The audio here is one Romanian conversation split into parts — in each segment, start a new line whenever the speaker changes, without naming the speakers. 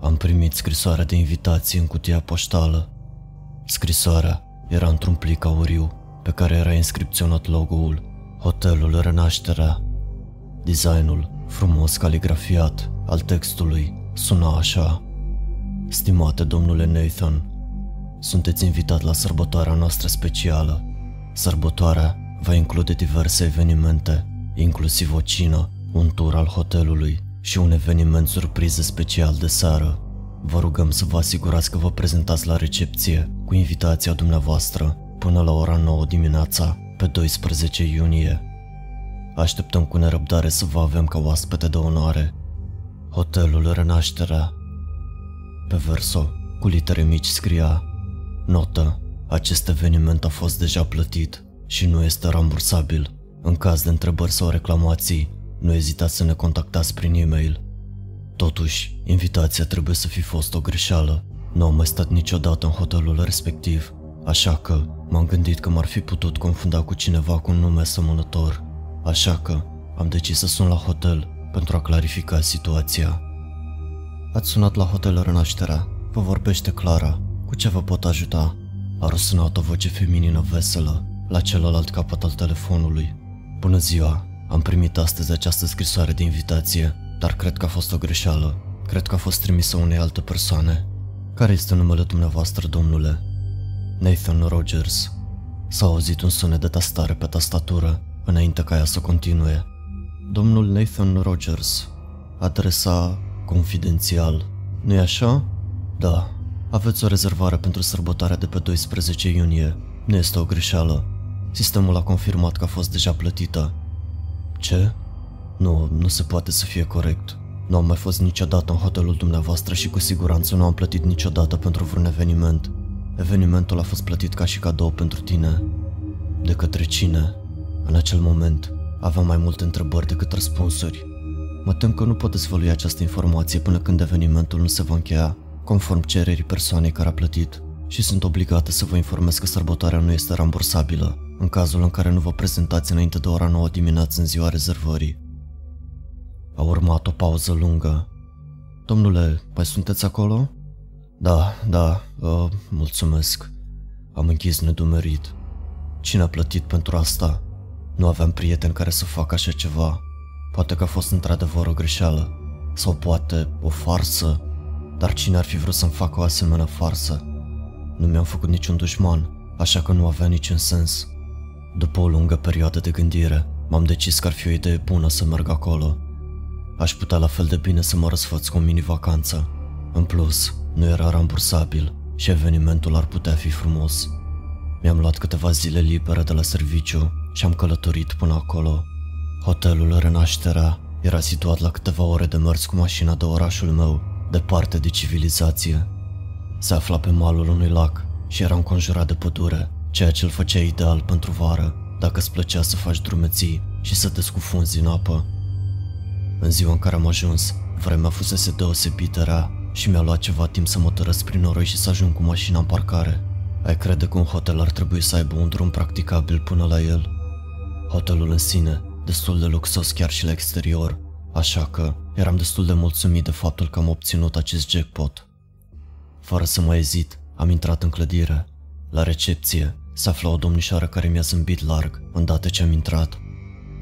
Am primit scrisoarea de invitație în cutia poștală. Scrisoarea era într-un plic auriu pe care era inscripționat logo-ul Hotelul Renașterea. Designul frumos caligrafiat al textului suna așa. Stimate domnule Nathan, sunteți invitat la sărbătoarea noastră specială. Sărbătoarea va include diverse evenimente, inclusiv o cină, un tur al hotelului și un eveniment surpriză special de seară. Vă rugăm să vă asigurați că vă prezentați la recepție cu invitația dumneavoastră până la ora 9 dimineața pe 12 iunie. Așteptăm cu nerăbdare să vă avem ca oaspete de onoare. Hotelul Renașterea. Pe verso, cu litere mici scria Notă. Acest eveniment a fost deja plătit și nu este rambursabil. În caz de întrebări sau reclamații, nu ezitați să ne contactați prin e-mail. Totuși, invitația trebuie să fi fost o greșeală. Nu am mai stat niciodată în hotelul respectiv, așa că m-am gândit că m-ar fi putut confunda cu cineva cu un nume asemănător. Așa că am decis să sun la hotel pentru a clarifica situația. Ați sunat la hotel Renașterea. Vă vorbește Clara. Cu ce vă pot ajuta? A răsunat o voce feminină veselă la celălalt capăt al telefonului. Bună ziua, am primit astăzi această scrisoare de invitație, dar cred că a fost o greșeală. Cred că a fost trimisă unei alte persoane. Care este numele dumneavoastră, domnule? Nathan Rogers. S-a auzit un sunet de tastare pe tastatură, înainte ca ea să continue. Domnul Nathan Rogers. Adresa confidențial. Nu-i așa? Da. Aveți o rezervare pentru sărbătoarea de pe 12 iunie. Nu este o greșeală. Sistemul a confirmat că a fost deja plătită. Ce? Nu, nu se poate să fie corect. Nu am mai fost niciodată în hotelul dumneavoastră și cu siguranță nu am plătit niciodată pentru vreun eveniment. Evenimentul a fost plătit ca și cadou pentru tine. De către cine? În acel moment, aveam mai multe întrebări decât răspunsuri. Mă tem că nu pot dezvălui această informație până când evenimentul nu se va încheia, conform cererii persoanei care a plătit, și sunt obligată să vă informez că sărbătoarea nu este rambursabilă, în cazul în care nu vă prezentați înainte de ora 9 dimineață în ziua rezervării. A urmat o pauză lungă. Domnule, mai sunteți acolo? Da, da, uh, mulțumesc. Am închis nedumerit. Cine a plătit pentru asta? Nu aveam prieteni care să facă așa ceva. Poate că a fost într-adevăr o greșeală. Sau poate o farsă. Dar cine ar fi vrut să-mi facă o asemenea farsă? Nu mi-am făcut niciun dușman, așa că nu avea niciun sens. După o lungă perioadă de gândire, m-am decis că ar fi o idee bună să merg acolo. Aș putea la fel de bine să mă răsfăț cu o mini-vacanță. În plus, nu era rambursabil și evenimentul ar putea fi frumos. Mi-am luat câteva zile libere de la serviciu și am călătorit până acolo. Hotelul Renașterea era situat la câteva ore de mers cu mașina de orașul meu, departe de civilizație. Se afla pe malul unui lac și era înconjurat de pădure, ceea ce îl făcea ideal pentru vară, dacă îți plăcea să faci drumeții și să te scufunzi în apă. În ziua în care am ajuns, vremea fusese deosebit rea și mi-a luat ceva timp să mă tărăsc prin noroi și să ajung cu mașina în parcare. Ai crede că un hotel ar trebui să aibă un drum practicabil până la el? Hotelul în sine, destul de luxos chiar și la exterior, așa că eram destul de mulțumit de faptul că am obținut acest jackpot. Fără să mai ezit, am intrat în clădire. La recepție se afla o domnișoară care mi-a zâmbit larg îndată ce am intrat.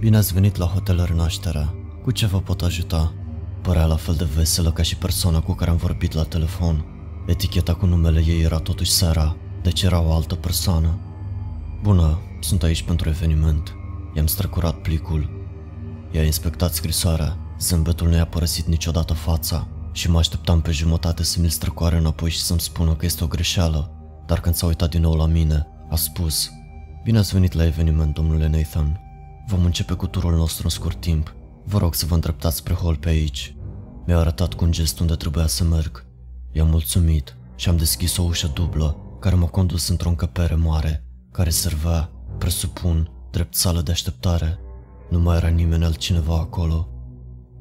Bine ați venit la Hotel Renașterea. Cu ce vă pot ajuta? Părea la fel de veselă ca și persoana cu care am vorbit la telefon. Eticheta cu numele ei era totuși Sara, deci era o altă persoană. Bună, sunt aici pentru eveniment. I-am străcurat plicul. I-a inspectat scrisoarea. Zâmbetul nu i-a părăsit niciodată fața și mă așteptam pe jumătate să mi-l străcoare înapoi și să-mi spună că este o greșeală. Dar când s-a uitat din nou la mine, a spus Bine ați venit la eveniment, domnule Nathan. Vom începe cu turul nostru în scurt timp. Vă rog să vă îndreptați spre hol pe aici. Mi-a arătat cu un gest unde trebuia să merg. I-am mulțumit și am deschis o ușă dublă care m-a condus într-o încăpere mare, care servea, presupun, drept sală de așteptare. Nu mai era nimeni altcineva acolo.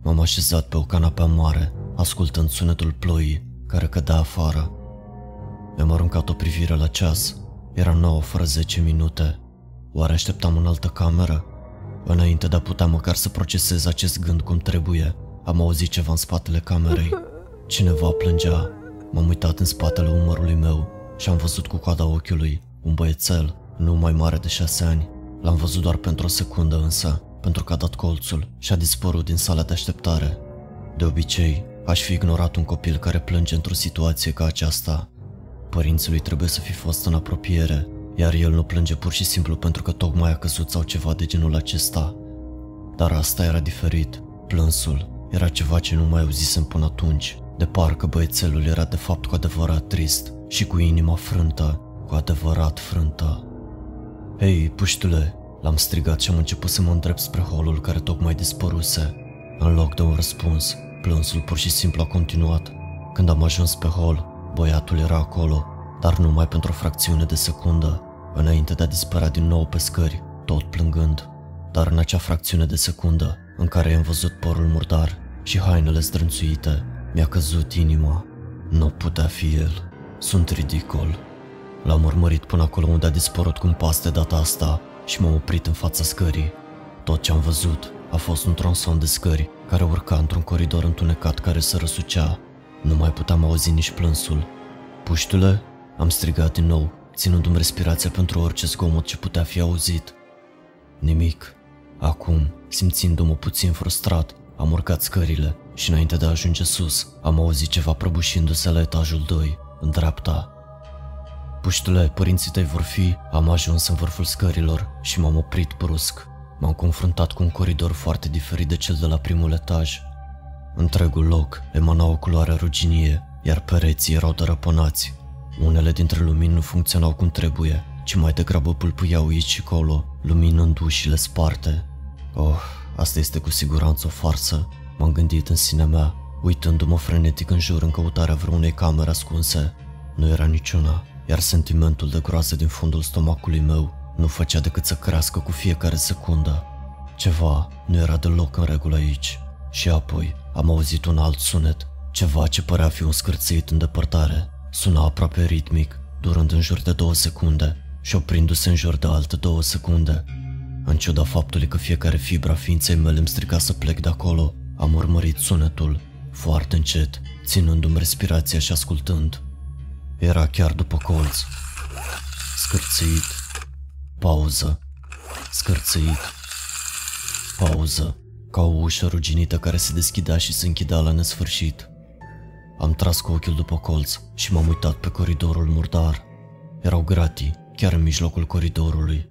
M-am așezat pe o canapea mare, ascultând sunetul ploii care cădea afară. Mi-am aruncat o privire la ceas. Era 9 fără 10 minute. Oare așteptam în altă cameră? Înainte de a putea măcar să procesez acest gând cum trebuie, am auzit ceva în spatele camerei. Cineva plângea. M-am uitat în spatele umărului meu și am văzut cu coada ochiului un băiețel, nu mai mare de șase ani. L-am văzut doar pentru o secundă însă, pentru că a dat colțul și a dispărut din sala de așteptare. De obicei, aș fi ignorat un copil care plânge într-o situație ca aceasta. Părinții lui trebuie să fi fost în apropiere, iar el nu plânge pur și simplu pentru că tocmai a căzut sau ceva de genul acesta. Dar asta era diferit. Plânsul era ceva ce nu mai auzisem până atunci. De parcă băiețelul era de fapt cu adevărat trist și cu inima frântă, cu adevărat frântă. Hei, puștule, l-am strigat și am început să mă îndrept spre holul care tocmai dispăruse. În loc de un răspuns, plânsul pur și simplu a continuat. Când am ajuns pe hol, băiatul era acolo, dar numai pentru o fracțiune de secundă, înainte de a dispărea din nou pe scări, tot plângând. Dar în acea fracțiune de secundă, în care i-am văzut părul murdar și hainele strânțuite, mi-a căzut inima. Nu putea fi el. Sunt ridicol. L-am urmărit până acolo unde a dispărut cu un pas de data asta și m-am oprit în fața scării. Tot ce am văzut a fost un tronson de scări care urca într-un coridor întunecat care se răsucea. Nu mai puteam auzi nici plânsul. Puștule? Am strigat din nou, ținându-mi respirația pentru orice zgomot ce putea fi auzit. Nimic. Acum, simțindu-mă puțin frustrat, am urcat scările și înainte de a ajunge sus, am auzit ceva prăbușindu-se la etajul 2, în dreapta. Puștule, părinții tăi vor fi, am ajuns în vârful scărilor și m-am oprit brusc. M-am confruntat cu un coridor foarte diferit de cel de la primul etaj. Întregul loc emana o culoare ruginie, iar pereții erau dărăpănați. Unele dintre lumini nu funcționau cum trebuie, ci mai degrabă pâlpâiau aici și colo, luminând ușile sparte. Oh, asta este cu siguranță o farsă, m-am gândit în sinea mea, uitându-mă frenetic în jur în căutarea vreunei camere ascunse. Nu era niciuna, iar sentimentul de groază din fundul stomacului meu nu făcea decât să crească cu fiecare secundă. Ceva nu era deloc în regulă aici. Și apoi am auzit un alt sunet, ceva ce părea fi un scârțit în depărtare. Suna aproape ritmic, durând în jur de două secunde și oprindu-se în jur de alte două secunde. În ciuda faptului că fiecare fibra ființei mele îmi strica să plec de acolo, am urmărit sunetul, foarte încet, ținându-mi respirația și ascultând. Era chiar după colț. Scârțit. Pauză. Scârțit. Pauză. Ca o ușă ruginită care se deschidea și se închidea la nesfârșit. Am tras cu ochiul după colț și m-am uitat pe coridorul murdar. Erau gratii, chiar în mijlocul coridorului.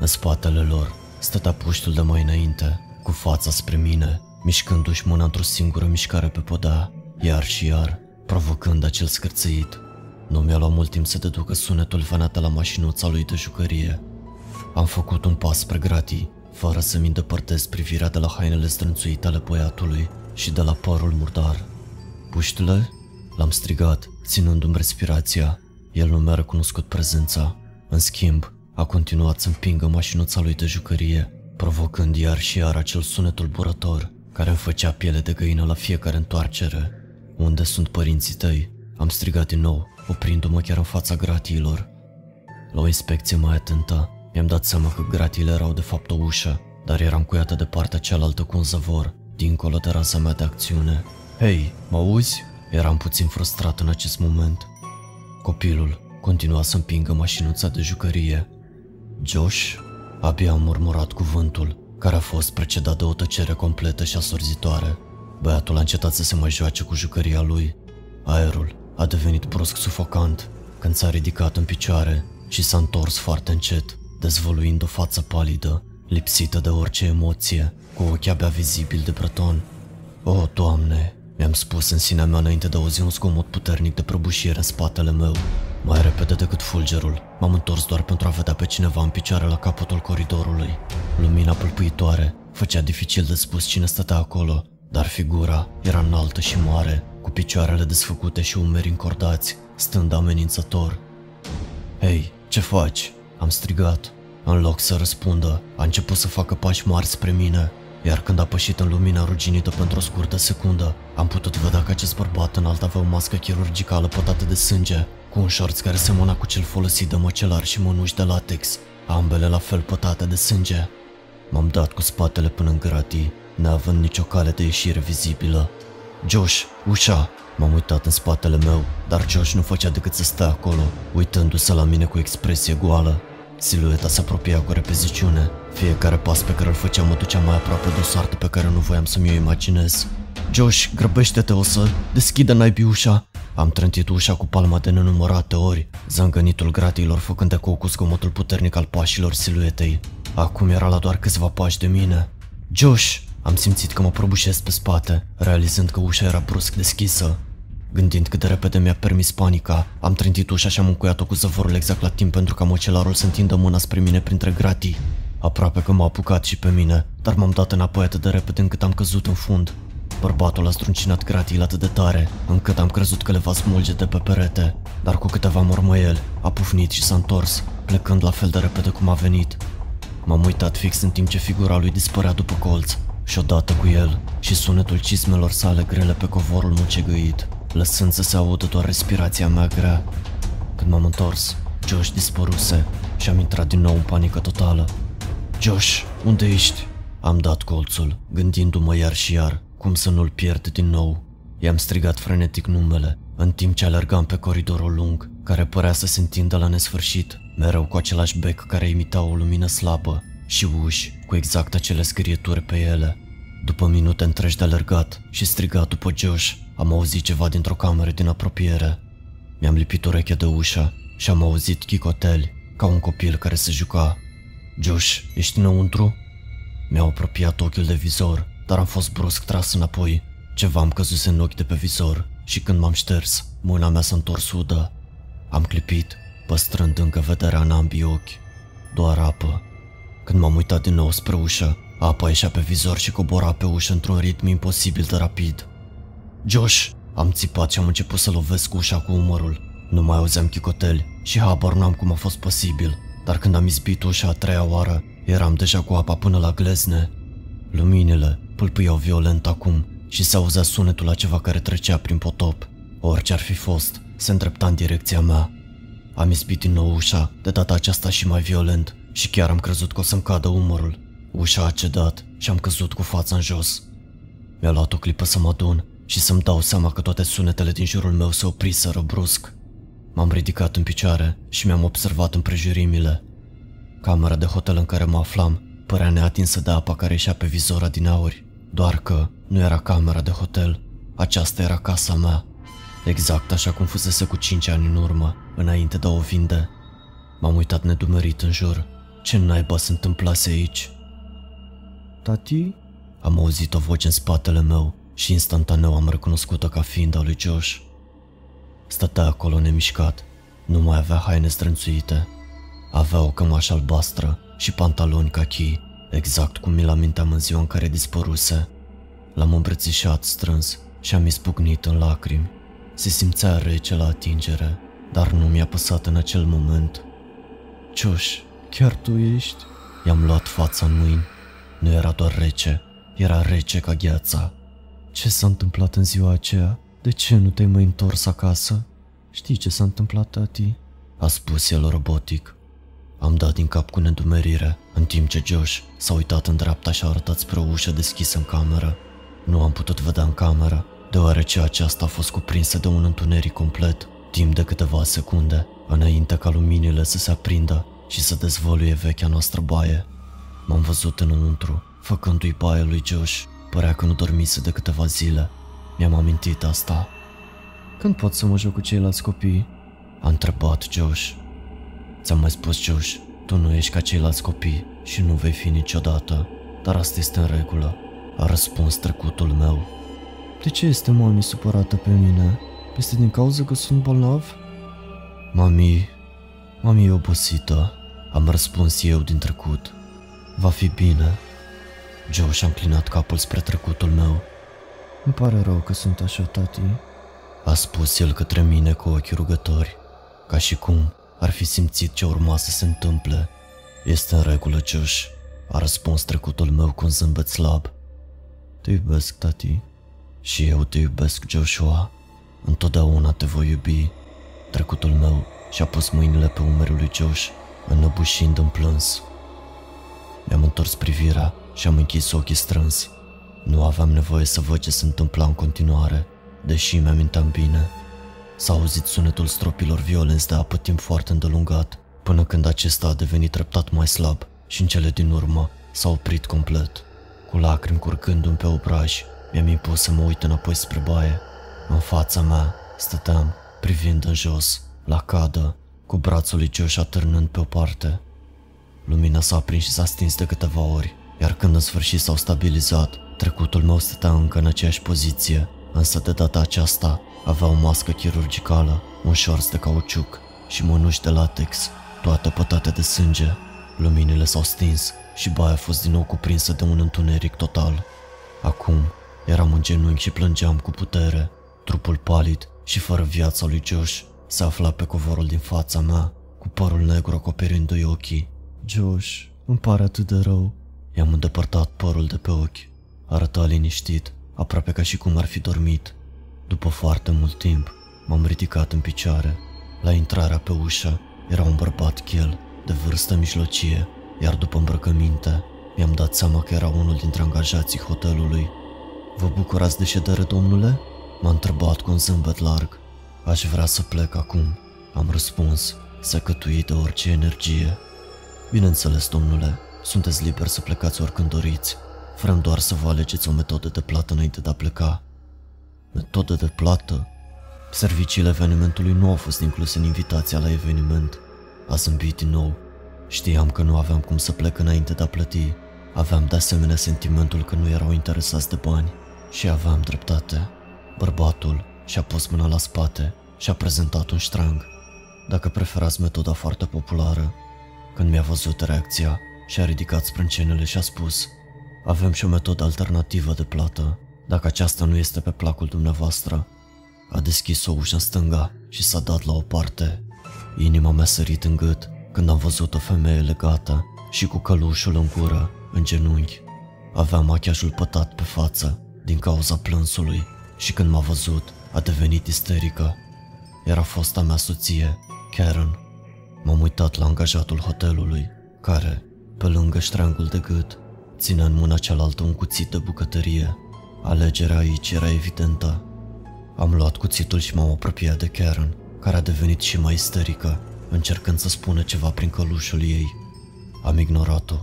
În spatele lor stătea puștul de mai înainte, cu fața spre mine, mișcându-și mâna într-o singură mișcare pe podea, iar și iar, provocând acel scârțăit. Nu mi-a luat mult timp să deducă sunetul venat la mașinuța lui de jucărie. Am făcut un pas spre gratii, fără să-mi îndepărtez privirea de la hainele strânțuite ale băiatului și de la părul murdar. Puștule? L-am strigat, ținându-mi respirația. El nu mi-a recunoscut prezența. În schimb, a continuat să împingă mașinuța lui de jucărie, provocând iar și iar acel sunet tulburător care îmi făcea piele de găină la fiecare întoarcere. Unde sunt părinții tăi? Am strigat din nou, oprindu-mă chiar în fața gratiilor. La o inspecție mai atentă, mi-am dat seama că gratiile erau de fapt o ușă, dar eram cuiată de partea cealaltă cu un zăvor, dincolo de raza mea de acțiune. Hei, mă auzi? Eram puțin frustrat în acest moment. Copilul continua să împingă mașinuța de jucărie. Josh? Abia am murmurat cuvântul, care a fost precedat de o tăcere completă și asurzitoare. Băiatul a încetat să se mai joace cu jucăria lui. Aerul a devenit brusc sufocant când s-a ridicat în picioare și s-a întors foarte încet, dezvăluind o față palidă, lipsită de orice emoție, cu ochii abia vizibil de breton. O, oh, Doamne, mi-am spus în sinea mea înainte de a auzi un zgomot puternic de prăbușire în spatele meu. Mai repede decât fulgerul, m-am întors doar pentru a vedea pe cineva în picioare la capătul coridorului. Lumina pâlpâitoare făcea dificil de spus cine stătea acolo, dar figura era înaltă și mare, cu picioarele desfăcute și umeri încordați, stând amenințător. Hei, ce faci?" Am strigat. În loc să răspundă, a început să facă pași mari spre mine, iar când a pășit în lumina ruginită pentru o scurtă secundă, am putut vedea că acest bărbat înalt avea o mască chirurgicală pătată de sânge, cu un șorț care semăna cu cel folosit de măcelar și mănuși de latex, ambele la fel pătate de sânge. M-am dat cu spatele până în gratii, neavând nicio cale de ieșire vizibilă. Josh, ușa! M-am uitat în spatele meu, dar Josh nu făcea decât să stea acolo, uitându-se la mine cu expresie goală. Silueta se apropia cu repeziciune. Fiecare pas pe care îl făceam mă ducea mai aproape de o soartă pe care nu voiam să-mi o imaginez. Josh, grăbește-te o să deschidă naibii ușa. Am trântit ușa cu palma de nenumărate ori, zângănitul gratiilor făcând eco cu zgomotul puternic al pașilor siluetei. Acum era la doar câțiva pași de mine. Josh! Am simțit că mă prăbușesc pe spate, realizând că ușa era brusc deschisă. Gândind cât de repede mi-a permis panica, am trântit ușa și am încuiat-o cu zăvorul exact la timp pentru ca mocelarul să întindă mâna spre mine printre gratii. Aproape că m-a apucat și pe mine, dar m-am dat înapoi atât de repede încât am căzut în fund. Bărbatul a zdruncinat gratii atât de tare, încât am crezut că le va smulge de pe perete, dar cu câteva mormăieli a pufnit și s-a întors, plecând la fel de repede cum a venit. M-am uitat fix în timp ce figura lui dispărea după colț și odată cu el și sunetul cismelor sale grele pe covorul mucegăit, lăsând să se audă doar respirația mea grea. Când m-am întors, Josh dispăruse și am intrat din nou în panică totală. Josh, unde ești? Am dat colțul, gândindu-mă iar și iar cum să nu-l pierd din nou. I-am strigat frenetic numele, în timp ce alergam pe coridorul lung, care părea să se întindă la nesfârșit, mereu cu același bec care imita o lumină slabă și uși cu exact acele scrieturi pe ele. După minute întregi de alergat și strigat după Josh, am auzit ceva dintr-o cameră din apropiere. Mi-am lipit urechea de ușă și am auzit chicoteli, ca un copil care se juca. Josh, ești înăuntru? Mi-au apropiat ochiul de vizor dar am fost brusc tras înapoi. Ceva am căzut în ochi de pe vizor și când m-am șters, mâna mea s-a întors udă. Am clipit, păstrând încă vederea în ambii ochi. Doar apă. Când m-am uitat din nou spre ușă, apa ieșea pe vizor și cobora pe ușă într-un ritm imposibil de rapid. Josh! Am țipat și am început să lovesc ușa cu umărul. Nu mai auzeam chicoteli și habar n-am cum a fost posibil, dar când am izbit ușa a treia oară, eram deja cu apa până la glezne. Luminile, Pâlpâiau violent acum și se auzea sunetul la ceva care trecea prin potop. Orice ar fi fost, se îndrepta în direcția mea. Am izbit din nou ușa, de data aceasta și mai violent, și chiar am crezut că o să-mi cadă umărul. Ușa a cedat și am căzut cu fața în jos. Mi-a luat o clipă să mă adun și să-mi dau seama că toate sunetele din jurul meu se opriseră brusc. M-am ridicat în picioare și mi-am observat împrejurimile. Camera de hotel în care mă aflam părea neatinsă de apa care ieșea pe vizora din auri. Doar că nu era camera de hotel, aceasta era casa mea. Exact așa cum fusese cu 5 ani în urmă, înainte de a o vinde. M-am uitat nedumerit în jur. Ce naiba se întâmplase aici? Tati? Am auzit o voce în spatele meu și instantaneu am recunoscut-o ca fiind a lui Josh. Stătea acolo nemișcat. Nu mai avea haine strânțuite. Avea o cămașă albastră și pantaloni cachi exact cum mi-l aminteam în ziua în care dispăruse. L-am îmbrățișat strâns și am izbucnit în lacrimi. Se simțea rece la atingere, dar nu mi-a păsat în acel moment. Cioș, chiar tu ești? I-am luat fața în mâini. Nu era doar rece, era rece ca gheața. Ce s-a întâmplat în ziua aceea? De ce nu te-ai mai întors acasă? Știi ce s-a întâmplat, tati? A spus el robotic. Am dat din cap cu nedumerire, în timp ce Josh s-a uitat în dreapta și a arătat spre o ușă deschisă în cameră. Nu am putut vedea în cameră, deoarece aceasta a fost cuprinsă de un întuneric complet, timp de câteva secunde, înainte ca luminile să se aprindă și să dezvăluie vechea noastră baie. M-am văzut înăuntru, făcându-i baie lui Josh. Părea că nu dormise de câteva zile. Mi-am amintit asta. Când pot să mă joc cu ceilalți copii? A întrebat Josh. Ți-am mai spus, Josh, tu nu ești ca ceilalți copii și nu vei fi niciodată, dar asta este în regulă, a răspuns trecutul meu. De ce este mami supărată pe mine? Este din cauza că sunt bolnav? Mami, mami e obosită, am răspuns eu din trecut. Va fi bine. Josh a înclinat capul spre trecutul meu. Îmi pare rău că sunt așa, tati, a spus el către mine cu ochii rugători, ca și cum ar fi simțit ce urma să se întâmple. Este în regulă, Josh, a răspuns trecutul meu cu un zâmbet slab. Te iubesc, tati. Și eu te iubesc, Joshua. Întotdeauna te voi iubi. Trecutul meu și-a pus mâinile pe umerul lui Josh, înăbușind în plâns. Mi-am întors privirea și am închis ochii strâns. Nu aveam nevoie să văd ce se întâmpla în continuare. deși mi-aminteam bine. S-a auzit sunetul stropilor violenți de apă timp foarte îndelungat, până când acesta a devenit treptat mai slab și în cele din urmă s-a oprit complet. Cu lacrimi curgându-mi pe obraj, mi-am impus să mă uit înapoi spre baie. În fața mea stăteam, privind în jos, la cadă, cu brațul lui Josh atârnând pe o parte. Lumina s-a aprins și s-a stins de câteva ori, iar când în sfârșit s-au stabilizat, trecutul meu stătea încă în aceeași poziție, însă de data aceasta avea o mască chirurgicală, un șorț de cauciuc și mânuși de latex, toate pătate de sânge. Luminile s-au stins și baia a fost din nou cuprinsă de un întuneric total. Acum eram în genunchi și plângeam cu putere. Trupul palid și fără viața lui Josh se afla pe covorul din fața mea, cu părul negru acoperindu-i ochii. Josh, îmi pare atât de rău. I-am îndepărtat părul de pe ochi. Arăta liniștit, aproape ca și cum ar fi dormit. După foarte mult timp, m-am ridicat în picioare. La intrarea pe ușă era un bărbat chel, de vârstă mijlocie, iar după îmbrăcăminte, mi-am dat seama că era unul dintre angajații hotelului. Vă bucurați de ședere, domnule? M-a întrebat cu un zâmbet larg. Aș vrea să plec acum, am răspuns, secătuit de orice energie. Bineînțeles, domnule, sunteți liber să plecați oricând doriți. Vrem doar să vă alegeți o metodă de plată înainte de a pleca. Metodă de plată? Serviciile evenimentului nu au fost incluse în invitația la eveniment. A zâmbit din nou. Știam că nu aveam cum să plec înainte de a plăti. Aveam de asemenea sentimentul că nu erau interesați de bani. Și aveam dreptate. Bărbatul și-a pus mâna la spate și a prezentat un ștrang. Dacă preferați metoda foarte populară, când mi-a văzut reacția, și-a ridicat sprâncenele și a spus Avem și o metodă alternativă de plată, dacă aceasta nu este pe placul dumneavoastră. A deschis o ușă în stânga și s-a dat la o parte. Inima mea sărit în gât când am văzut o femeie legată și cu călușul în gură, în genunchi. Avea machiajul pătat pe față din cauza plânsului și când m-a văzut, a devenit isterică. Era fosta mea soție, Karen. M-am uitat la angajatul hotelului, care, pe lângă ștrangul de gât, ținea în mâna cealaltă un cuțit de bucătărie. Alegerea aici era evidentă. Am luat cuțitul și m-am apropiat de Karen, care a devenit și mai isterică, încercând să spună ceva prin călușul ei. Am ignorat-o,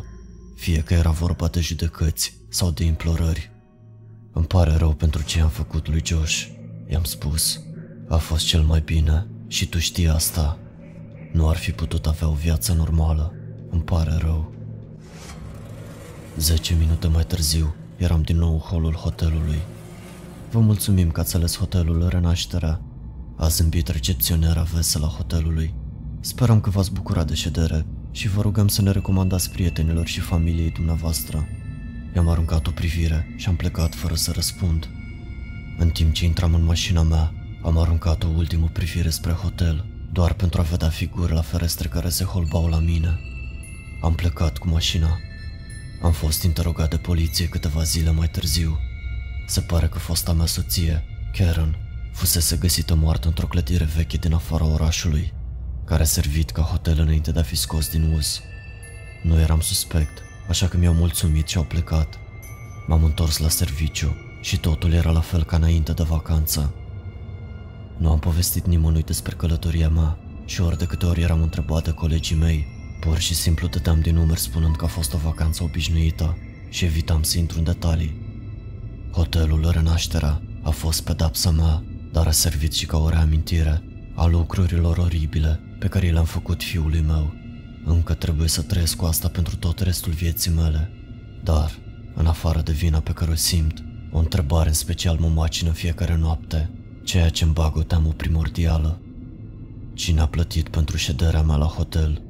fie că era vorba de judecăți sau de implorări. Îmi pare rău pentru ce am făcut lui Josh, i-am spus. A fost cel mai bine și tu știi asta. Nu ar fi putut avea o viață normală. Îmi pare rău. Zece minute mai târziu, eram din nou în holul hotelului. Vă mulțumim că ați ales hotelul Renașterea. A zâmbit recepționera veselă a hotelului. Sperăm că v-ați bucurat de ședere și vă rugăm să ne recomandați prietenilor și familiei dumneavoastră. I-am aruncat o privire și am plecat fără să răspund. În timp ce intram în mașina mea, am aruncat o ultimă privire spre hotel, doar pentru a vedea figuri la ferestre care se holbau la mine. Am plecat cu mașina. Am fost interogat de poliție câteva zile mai târziu. Se pare că fosta mea soție, Karen, fusese găsită moartă într-o clădire veche din afara orașului, care a servit ca hotel înainte de a fi scos din uz. Nu eram suspect, așa că mi-au mulțumit și au plecat. M-am întors la serviciu și totul era la fel ca înainte de vacanță. Nu am povestit nimănui despre călătoria mea și ori de câte ori eram întrebat de colegii mei, pur și simplu dădeam din numeri spunând că a fost o vacanță obișnuită și evitam să intru în detalii. Hotelul Renașterea a fost pedapsa mea, dar a servit și ca o reamintire a lucrurilor oribile pe care le-am făcut fiului meu. Încă trebuie să trăiesc cu asta pentru tot restul vieții mele. Dar, în afară de vina pe care o simt, o întrebare în special mă macină fiecare noapte, ceea ce îmi bagă o teamă primordială. Cine a plătit pentru șederea mea la hotel?